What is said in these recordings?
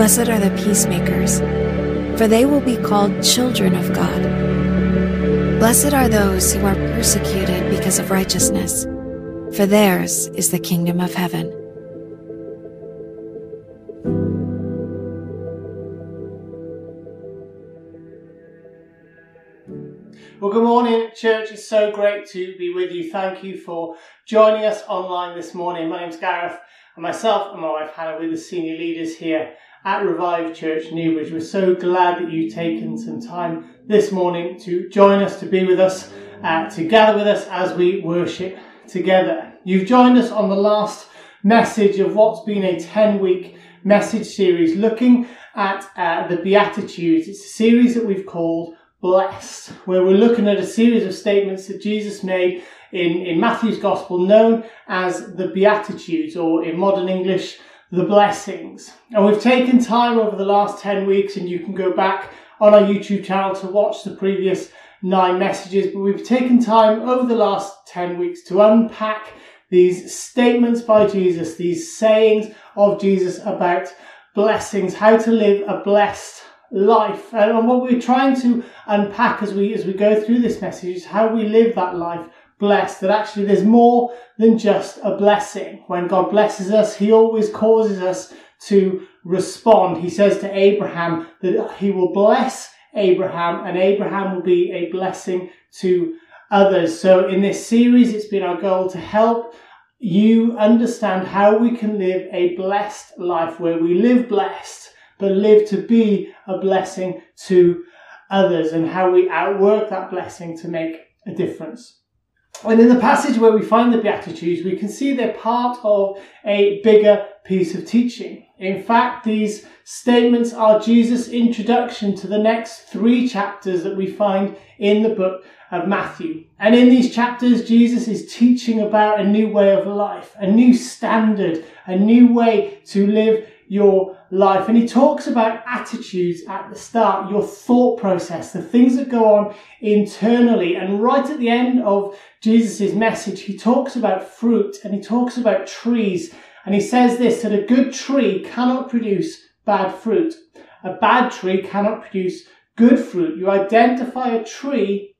Blessed are the peacemakers, for they will be called children of God. Blessed are those who are persecuted because of righteousness, for theirs is the kingdom of heaven. Well, good morning, church. It's so great to be with you. Thank you for joining us online this morning. My name's Gareth, and myself and my wife Hannah, we're the senior leaders here at Revive Church Newbridge. We're so glad that you've taken some time this morning to join us, to be with us, uh, to gather with us as we worship together. You've joined us on the last message of what's been a 10 week message series looking at uh, the Beatitudes. It's a series that we've called Blessed, where we're looking at a series of statements that Jesus made in, in Matthew's Gospel known as the Beatitudes, or in modern English, the blessings. And we've taken time over the last 10 weeks, and you can go back on our YouTube channel to watch the previous nine messages, but we've taken time over the last 10 weeks to unpack these statements by Jesus, these sayings of Jesus about blessings, how to live a blessed life. And what we're trying to unpack as we as we go through this message is how we live that life blessed, that actually there's more than just a blessing. When God blesses us, He always causes us to respond. He says to Abraham that He will bless Abraham and Abraham will be a blessing to others. So in this series, it's been our goal to help you understand how we can live a blessed life where we live blessed, but live to be a blessing to others and how we outwork that blessing to make a difference. And in the passage where we find the Beatitudes, we can see they're part of a bigger piece of teaching. In fact, these statements are Jesus' introduction to the next three chapters that we find in the book of Matthew. And in these chapters, Jesus is teaching about a new way of life, a new standard, a new way to live your life. And he talks about attitudes at the start, your thought process, the things that go on internally. And right at the end of Jesus' message, he talks about fruit and he talks about trees. And he says this, that a good tree cannot produce bad fruit. A bad tree cannot produce good fruit. You identify a tree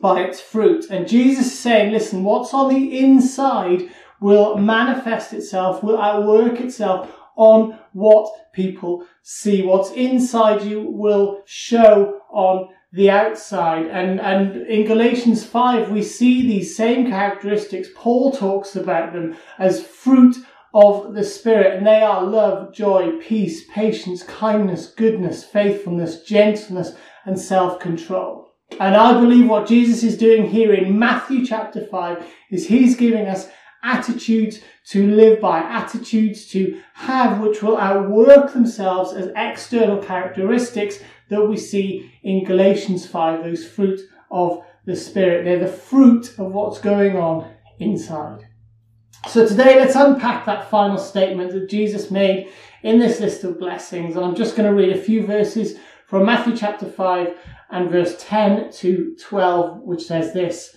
by its fruit. And Jesus is saying, listen, what's on the inside will manifest itself, will outwork itself on what people see. What's inside you will show on the outside. And, and in Galatians 5, we see these same characteristics. Paul talks about them as fruit of the Spirit, and they are love, joy, peace, patience, kindness, goodness, faithfulness, gentleness, and self-control. And I believe what Jesus is doing here in Matthew chapter 5 is he's giving us attitudes to live by, attitudes to have, which will outwork themselves as external characteristics that we see in Galatians 5, those fruit of the Spirit. They're the fruit of what's going on inside. So today let's unpack that final statement that Jesus made in this list of blessings. And I'm just going to read a few verses from Matthew chapter 5 and verse 10 to 12, which says this.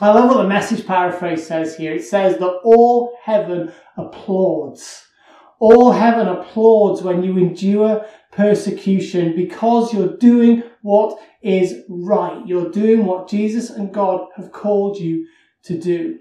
I love what the message paraphrase says here. It says that all heaven applauds. All heaven applauds when you endure persecution because you're doing what is right. You're doing what Jesus and God have called you to do.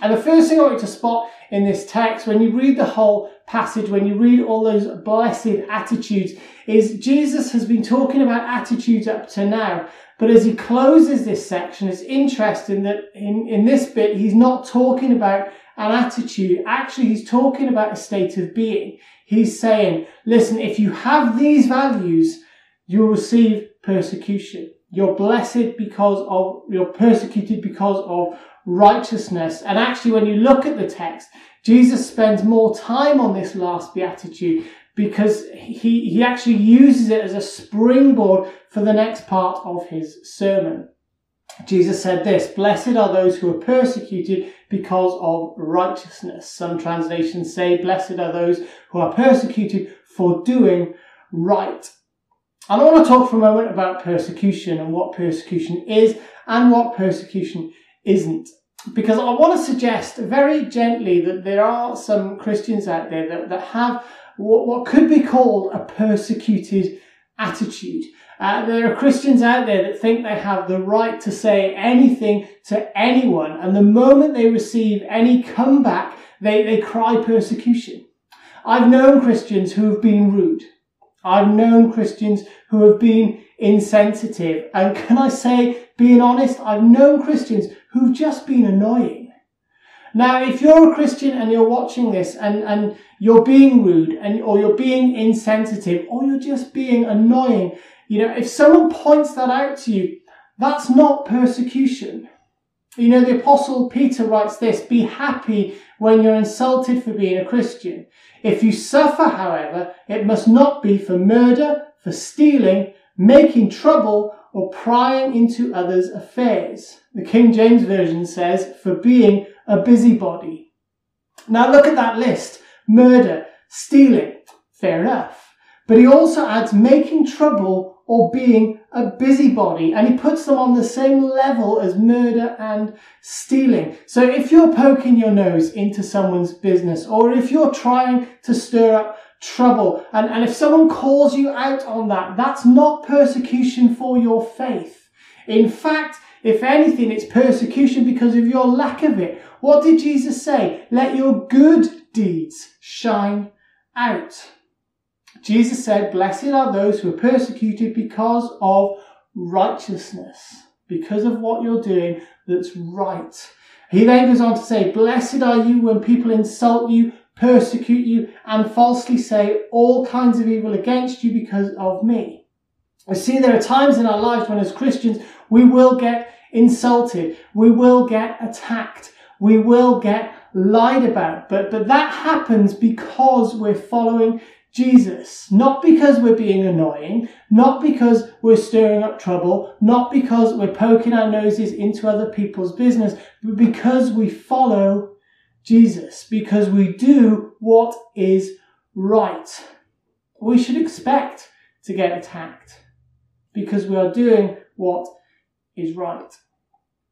And the first thing I want you to spot in this text, when you read the whole passage, when you read all those blessed attitudes, is Jesus has been talking about attitudes up to now. But as he closes this section, it's interesting that in, in this bit, he's not talking about an attitude. Actually, he's talking about a state of being. He's saying, listen, if you have these values, you'll receive persecution. You're blessed because of, you're persecuted because of righteousness. And actually, when you look at the text, Jesus spends more time on this last beatitude because he, he actually uses it as a springboard for the next part of his sermon. Jesus said this, blessed are those who are persecuted because of righteousness. Some translations say, blessed are those who are persecuted for doing right. And I want to talk for a moment about persecution and what persecution is and what persecution isn't. Because I want to suggest very gently that there are some Christians out there that, that have what, what could be called a persecuted attitude. Uh, there are Christians out there that think they have the right to say anything to anyone, and the moment they receive any comeback, they, they cry persecution. I've known Christians who have been rude. I've known Christians who have been insensitive. And can I say, being honest, I've known Christians who've just been annoying. Now, if you're a Christian and you're watching this and, and you're being rude and, or you're being insensitive or you're just being annoying, you know, if someone points that out to you, that's not persecution. You know, the apostle Peter writes this, be happy when you're insulted for being a Christian. If you suffer, however, it must not be for murder, for stealing, making trouble, or prying into others' affairs. The King James Version says, for being a busybody. Now look at that list. Murder, stealing, fair enough. But he also adds making trouble or being a busybody. And he puts them on the same level as murder and stealing. So if you're poking your nose into someone's business or if you're trying to stir up trouble and, and if someone calls you out on that, that's not persecution for your faith. In fact, if anything, it's persecution because of your lack of it. What did Jesus say? Let your good deeds shine out. Jesus said, Blessed are those who are persecuted because of righteousness, because of what you're doing that's right. He then goes on to say, Blessed are you when people insult you, persecute you, and falsely say all kinds of evil against you because of me. I see there are times in our lives when as Christians we will get insulted, we will get attacked, we will get lied about, but, but that happens because we're following Jesus. Not because we're being annoying, not because we're stirring up trouble, not because we're poking our noses into other people's business, but because we follow Jesus, because we do what is right. We should expect to get attacked because we are doing what is right.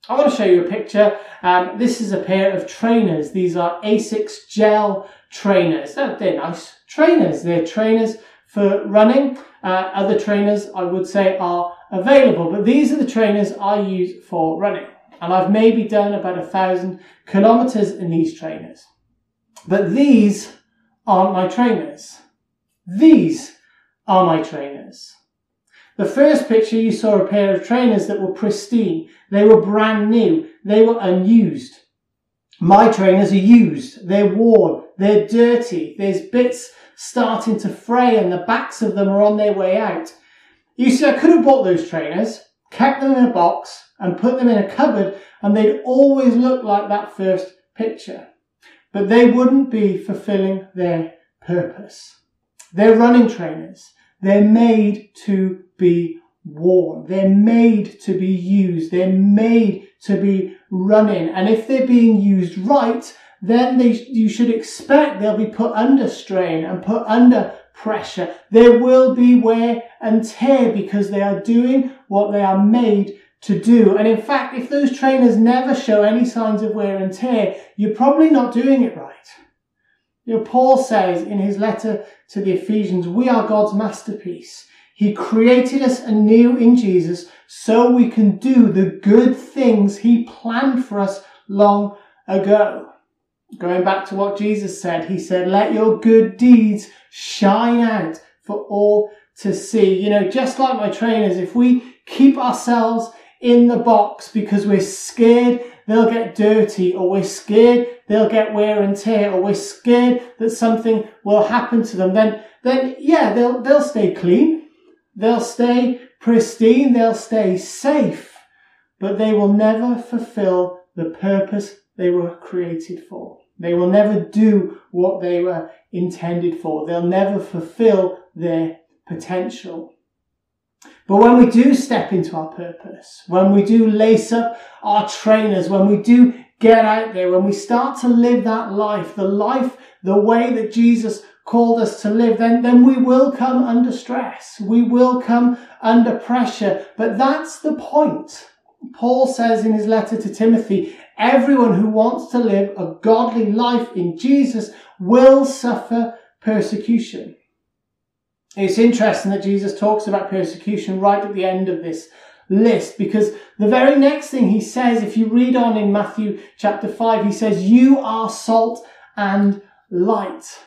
I want to show you a picture. Um, this is a pair of trainers. These are Asics gel trainers. They're, they're nice trainers. They're trainers for running. Uh, other trainers, I would say, are available, but these are the trainers I use for running. And I've maybe done about a thousand kilometers in these trainers. But these aren't my trainers. These are my trainers. The first picture you saw a pair of trainers that were pristine. They were brand new. They were unused. My trainers are used. They're worn. They're dirty. There's bits starting to fray and the backs of them are on their way out. You see, I could have bought those trainers, kept them in a box and put them in a cupboard and they'd always look like that first picture. But they wouldn't be fulfilling their purpose. They're running trainers. They're made to be worn. They're made to be used. They're made to be running. And if they're being used right, then they, you should expect they'll be put under strain and put under pressure. There will be wear and tear because they are doing what they are made to do. And in fact, if those trainers never show any signs of wear and tear, you're probably not doing it right. You know, Paul says in his letter to the Ephesians, we are God's masterpiece. He created us anew in Jesus so we can do the good things he planned for us long ago. Going back to what Jesus said, he said, let your good deeds shine out for all to see. You know, just like my trainers, if we keep ourselves in the box because we're scared they'll get dirty or we're scared they'll get wear and tear or we're scared that something will happen to them, then, then yeah, they'll, they'll stay clean. They'll stay pristine. They'll stay safe, but they will never fulfill the purpose they were created for. They will never do what they were intended for. They'll never fulfill their potential. But when we do step into our purpose, when we do lace up our trainers, when we do get out there, when we start to live that life, the life, the way that Jesus called us to live, then, then we will come under stress. We will come under pressure. But that's the point. Paul says in his letter to Timothy, everyone who wants to live a godly life in Jesus will suffer persecution. It's interesting that Jesus talks about persecution right at the end of this list because the very next thing he says, if you read on in Matthew chapter 5, he says, You are salt and light.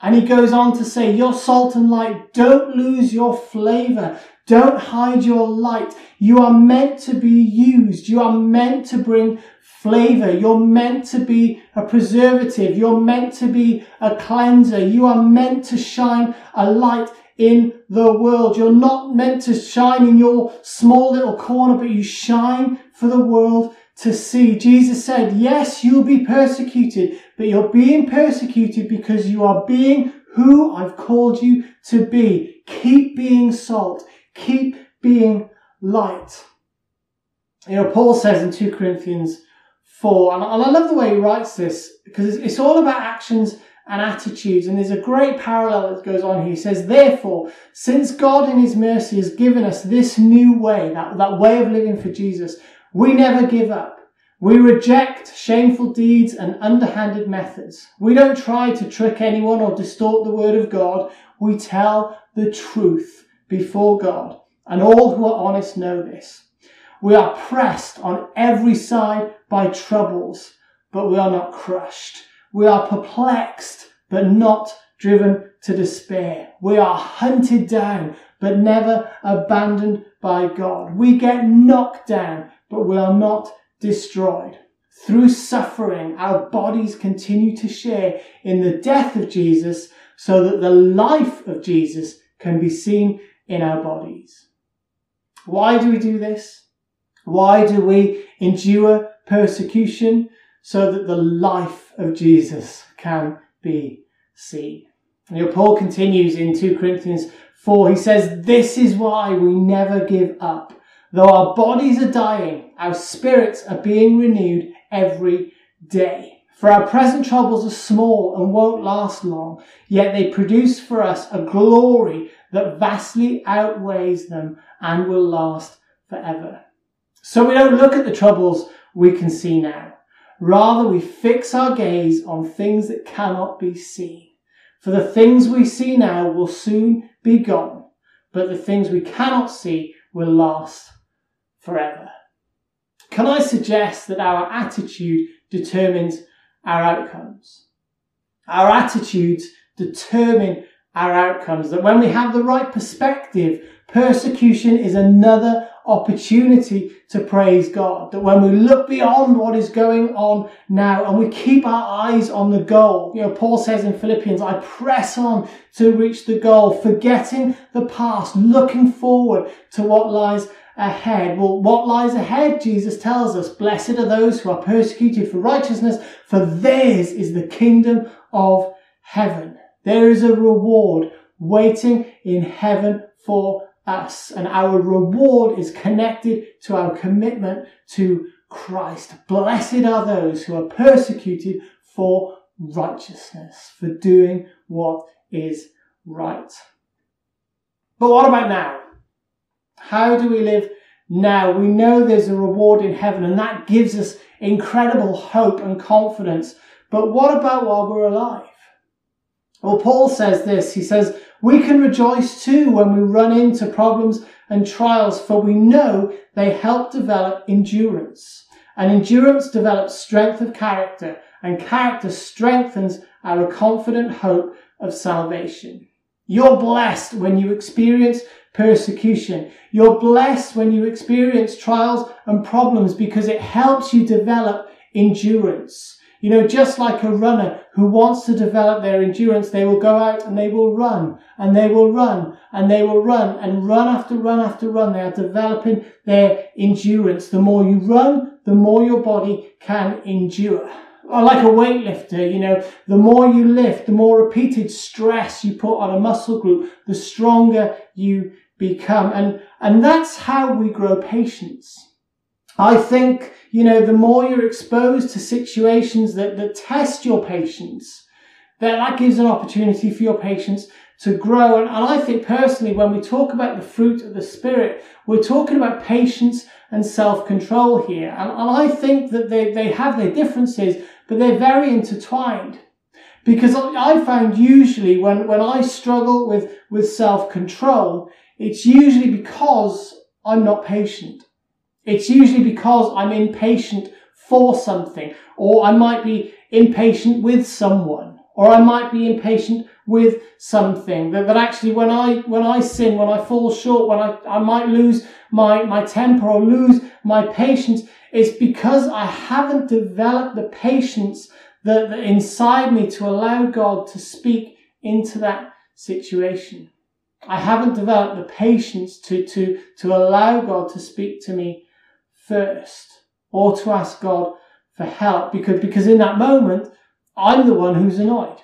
And he goes on to say, Your salt and light, don't lose your flavor. Don't hide your light. You are meant to be used. You are meant to bring flavor. You're meant to be a preservative. You're meant to be a cleanser. You are meant to shine a light in the world. You're not meant to shine in your small little corner, but you shine for the world to see. Jesus said, yes, you'll be persecuted, but you're being persecuted because you are being who I've called you to be. Keep being salt. Keep being light. You know, Paul says in 2 Corinthians 4, and I love the way he writes this because it's all about actions and attitudes. And there's a great parallel that goes on here. He says, therefore, since God in his mercy has given us this new way, that, that way of living for Jesus, we never give up. We reject shameful deeds and underhanded methods. We don't try to trick anyone or distort the word of God. We tell the truth before God. And all who are honest know this. We are pressed on every side by troubles, but we are not crushed. We are perplexed, but not driven to despair. We are hunted down, but never abandoned by God. We get knocked down, but we are not destroyed. Through suffering, our bodies continue to share in the death of Jesus so that the life of Jesus can be seen in our bodies. Why do we do this? Why do we endure persecution? so that the life of Jesus can be seen. You know, Paul continues in 2 Corinthians 4. He says, This is why we never give up. Though our bodies are dying, our spirits are being renewed every day. For our present troubles are small and won't last long, yet they produce for us a glory that vastly outweighs them and will last forever. So we don't look at the troubles we can see now. Rather, we fix our gaze on things that cannot be seen. For the things we see now will soon be gone, but the things we cannot see will last forever. Can I suggest that our attitude determines our outcomes? Our attitudes determine our outcomes. That when we have the right perspective, persecution is another opportunity to praise God. That when we look beyond what is going on now and we keep our eyes on the goal, you know, Paul says in Philippians, I press on to reach the goal, forgetting the past, looking forward to what lies ahead. Well, what lies ahead? Jesus tells us, blessed are those who are persecuted for righteousness, for theirs is the kingdom of heaven. There is a reward waiting in heaven for us, and our reward is connected to our commitment to Christ. Blessed are those who are persecuted for righteousness, for doing what is right. But what about now? How do we live now? We know there's a reward in heaven, and that gives us incredible hope and confidence. But what about while we're alive? Well, Paul says this. He says, we can rejoice too when we run into problems and trials, for we know they help develop endurance. And endurance develops strength of character, and character strengthens our confident hope of salvation. You're blessed when you experience persecution. You're blessed when you experience trials and problems because it helps you develop endurance. You know, just like a runner who wants to develop their endurance, they will go out and they will run and they will run and they will run and run after run after run. They are developing their endurance. The more you run, the more your body can endure. Or like a weightlifter, you know, the more you lift, the more repeated stress you put on a muscle group, the stronger you become. And, and that's how we grow patience. I think, you know, the more you're exposed to situations that, that test your patience, that that gives an opportunity for your patience to grow. And, and I think personally, when we talk about the fruit of the Spirit, we're talking about patience and self-control here. And, and I think that they, they have their differences, but they're very intertwined. Because I found usually when, when I struggle with, with self-control, it's usually because I'm not patient. It's usually because I'm impatient for something, or I might be impatient with someone, or I might be impatient with something that, that actually when I, when I sin, when I fall short, when I, I might lose my, my temper or lose my patience, it's because I haven't developed the patience that, that inside me to allow God to speak into that situation. I haven't developed the patience to, to, to allow God to speak to me first or to ask God for help because, because in that moment, I'm the one who's annoyed.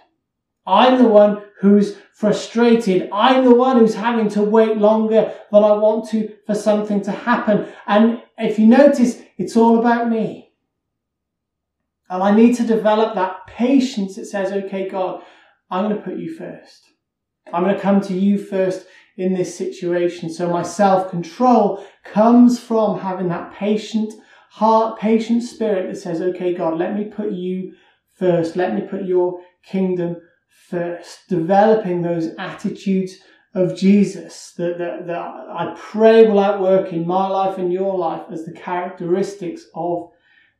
I'm the one who's frustrated. I'm the one who's having to wait longer than I want to for something to happen. And if you notice, it's all about me. And I need to develop that patience that says, okay, God, I'm going to put you first. I'm going to come to you first in this situation. So my self-control comes from having that patient heart, patient spirit that says, okay, God, let me put you first. Let me put your kingdom first. Developing those attitudes of Jesus that, that, that I pray will outwork in my life and your life as the characteristics of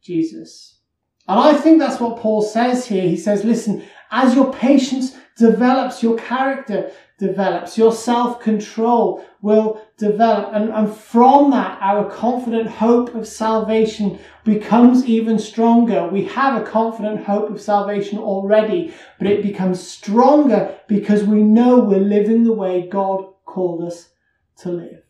Jesus. And I think that's what Paul says here. He says, listen, as your patience develops, your character develops, your self-control will develop. And, and from that, our confident hope of salvation becomes even stronger. We have a confident hope of salvation already, but it becomes stronger because we know we're living the way God called us to live.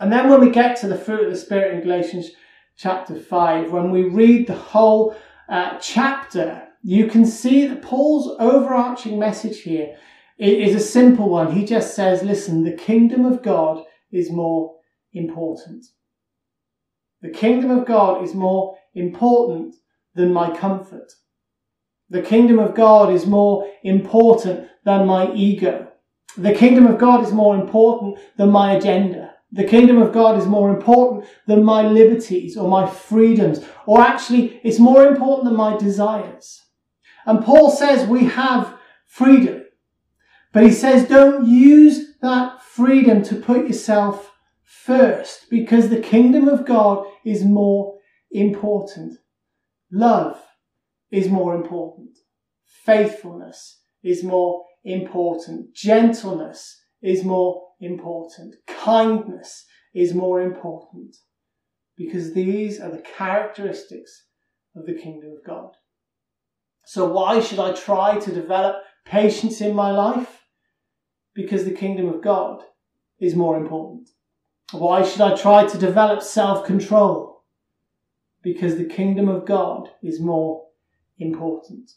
And then when we get to the fruit of the Spirit in Galatians chapter 5, when we read the whole uh, chapter, you can see that Paul's overarching message here is a simple one. He just says, listen, the kingdom of God is more important. The kingdom of God is more important than my comfort. The kingdom of God is more important than my ego. The kingdom of God is more important than my agenda. The kingdom of God is more important than my liberties or my freedoms, or actually it's more important than my desires. And Paul says we have freedom. But he says don't use that freedom to put yourself first because the kingdom of God is more important. Love is more important. Faithfulness is more important. Gentleness is more important. Kindness is more important because these are the characteristics of the kingdom of God. So why should I try to develop patience in my life? Because the kingdom of God is more important. Why should I try to develop self-control? Because the kingdom of God is more important.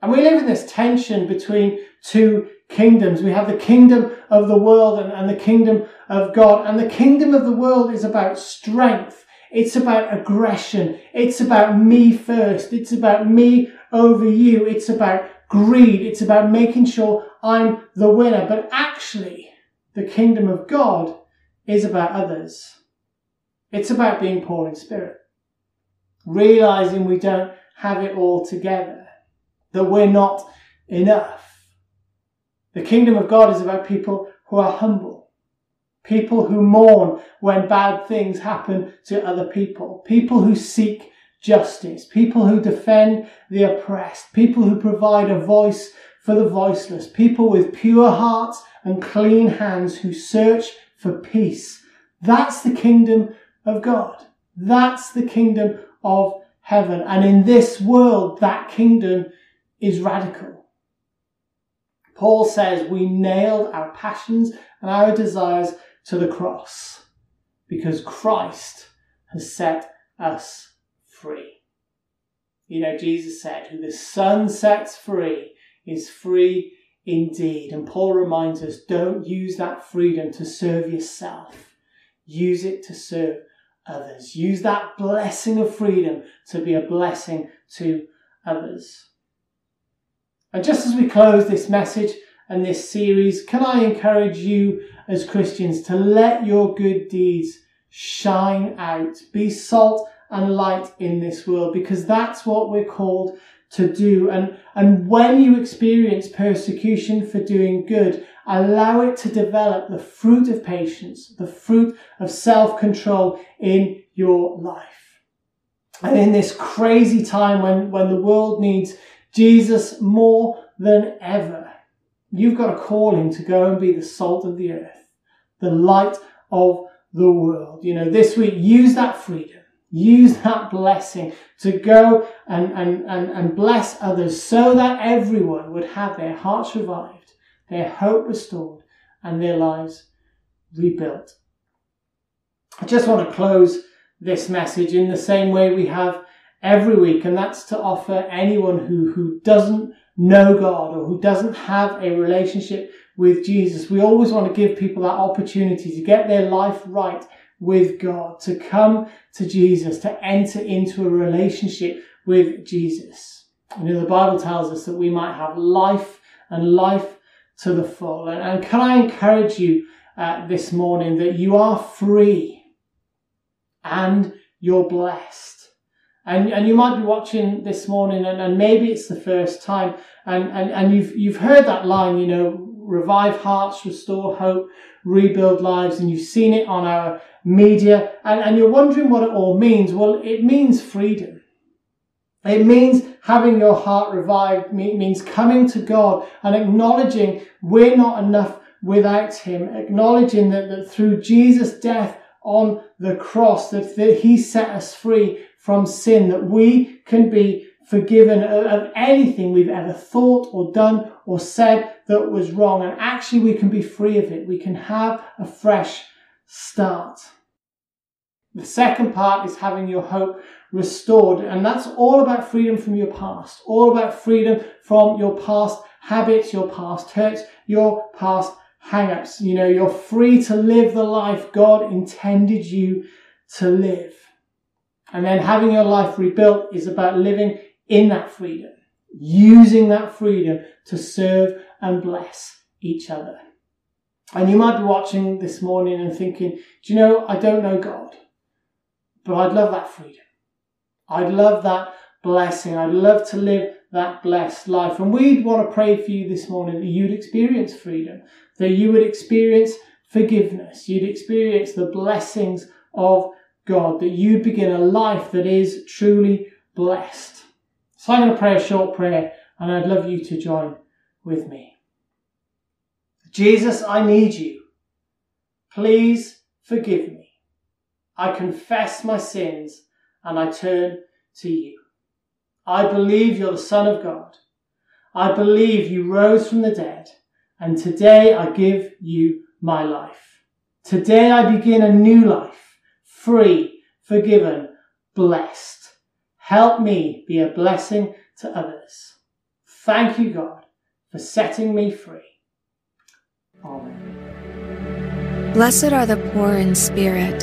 And we live in this tension between two kingdoms. We have the kingdom of the world and, and, the kingdom of God. And the kingdom of the world is about strength. It's about aggression. It's about me first. It's about me over you. It's about greed. It's about making sure I'm the winner. But actually, the kingdom of God is about others. It's about being poor in spirit. Realizing we don't have it all together. That we're not enough. The kingdom of God is about people who are humble. People who mourn when bad things happen to other people. People who seek justice, people who defend the oppressed, people who provide a voice for the voiceless, people with pure hearts and clean hands who search for peace. That's the kingdom of God. That's the kingdom of heaven. And in this world, that kingdom is radical. Paul says we nailed our passions and our desires to the cross because Christ has set us free. You know, Jesus said, Who the Son sets free is free indeed. And Paul reminds us don't use that freedom to serve yourself, use it to serve others. Use that blessing of freedom to be a blessing to others. And just as we close this message and this series, can I encourage you as Christians to let your good deeds shine out, be salt and light in this world, because that's what we're called to do. And, and when you experience persecution for doing good, allow it to develop the fruit of patience, the fruit of self-control in your life. And in this crazy time when, when the world needs Jesus more than ever, you've got a calling to go and be the salt of the earth, the light of the world. You know, this week, use that freedom Use that blessing to go and, and, and, and bless others so that everyone would have their hearts revived, their hope restored, and their lives rebuilt. I just want to close this message in the same way we have every week, and that's to offer anyone who, who doesn't know God or who doesn't have a relationship with Jesus. We always want to give people that opportunity to get their life right with God, to come to Jesus, to enter into a relationship with Jesus. You know, the Bible tells us that we might have life and life to the full. And, and can I encourage you uh, this morning that you are free and you're blessed. And, and you might be watching this morning and, and maybe it's the first time and, and, and you've, you've heard that line, you know, revive hearts, restore hope, rebuild lives, and you've seen it on our media, and, and you're wondering what it all means. Well, it means freedom. It means having your heart revived, means coming to God and acknowledging we're not enough without Him, acknowledging that, that through Jesus' death on the cross, that, that He set us free from sin, that we can be forgiven of anything we've ever thought or done or said that was wrong. And actually, we can be free of it. We can have a fresh start. The second part is having your hope restored. And that's all about freedom from your past, all about freedom from your past habits, your past hurts, your past hang-ups. You know, you're free to live the life God intended you to live. And then having your life rebuilt is about living in that freedom, using that freedom to serve and bless each other. And you might be watching this morning and thinking, do you know, I don't know God, but I'd love that freedom. I'd love that blessing. I'd love to live that blessed life. And we'd want to pray for you this morning that you'd experience freedom, that you would experience forgiveness, you'd experience the blessings of God, that you'd begin a life that is truly blessed. So I'm going to pray a short prayer and I'd love you to join with me. Jesus, I need you. Please forgive me. I confess my sins and I turn to you. I believe you're the Son of God. I believe you rose from the dead and today I give you my life. Today I begin a new life, free, forgiven, blessed. Help me be a blessing to others. Thank you, God, for setting me free. Amen. Blessed are the poor in spirit,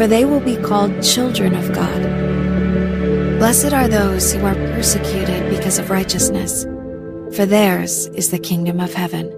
for they will be called children of God. Blessed are those who are persecuted because of righteousness, for theirs is the kingdom of heaven.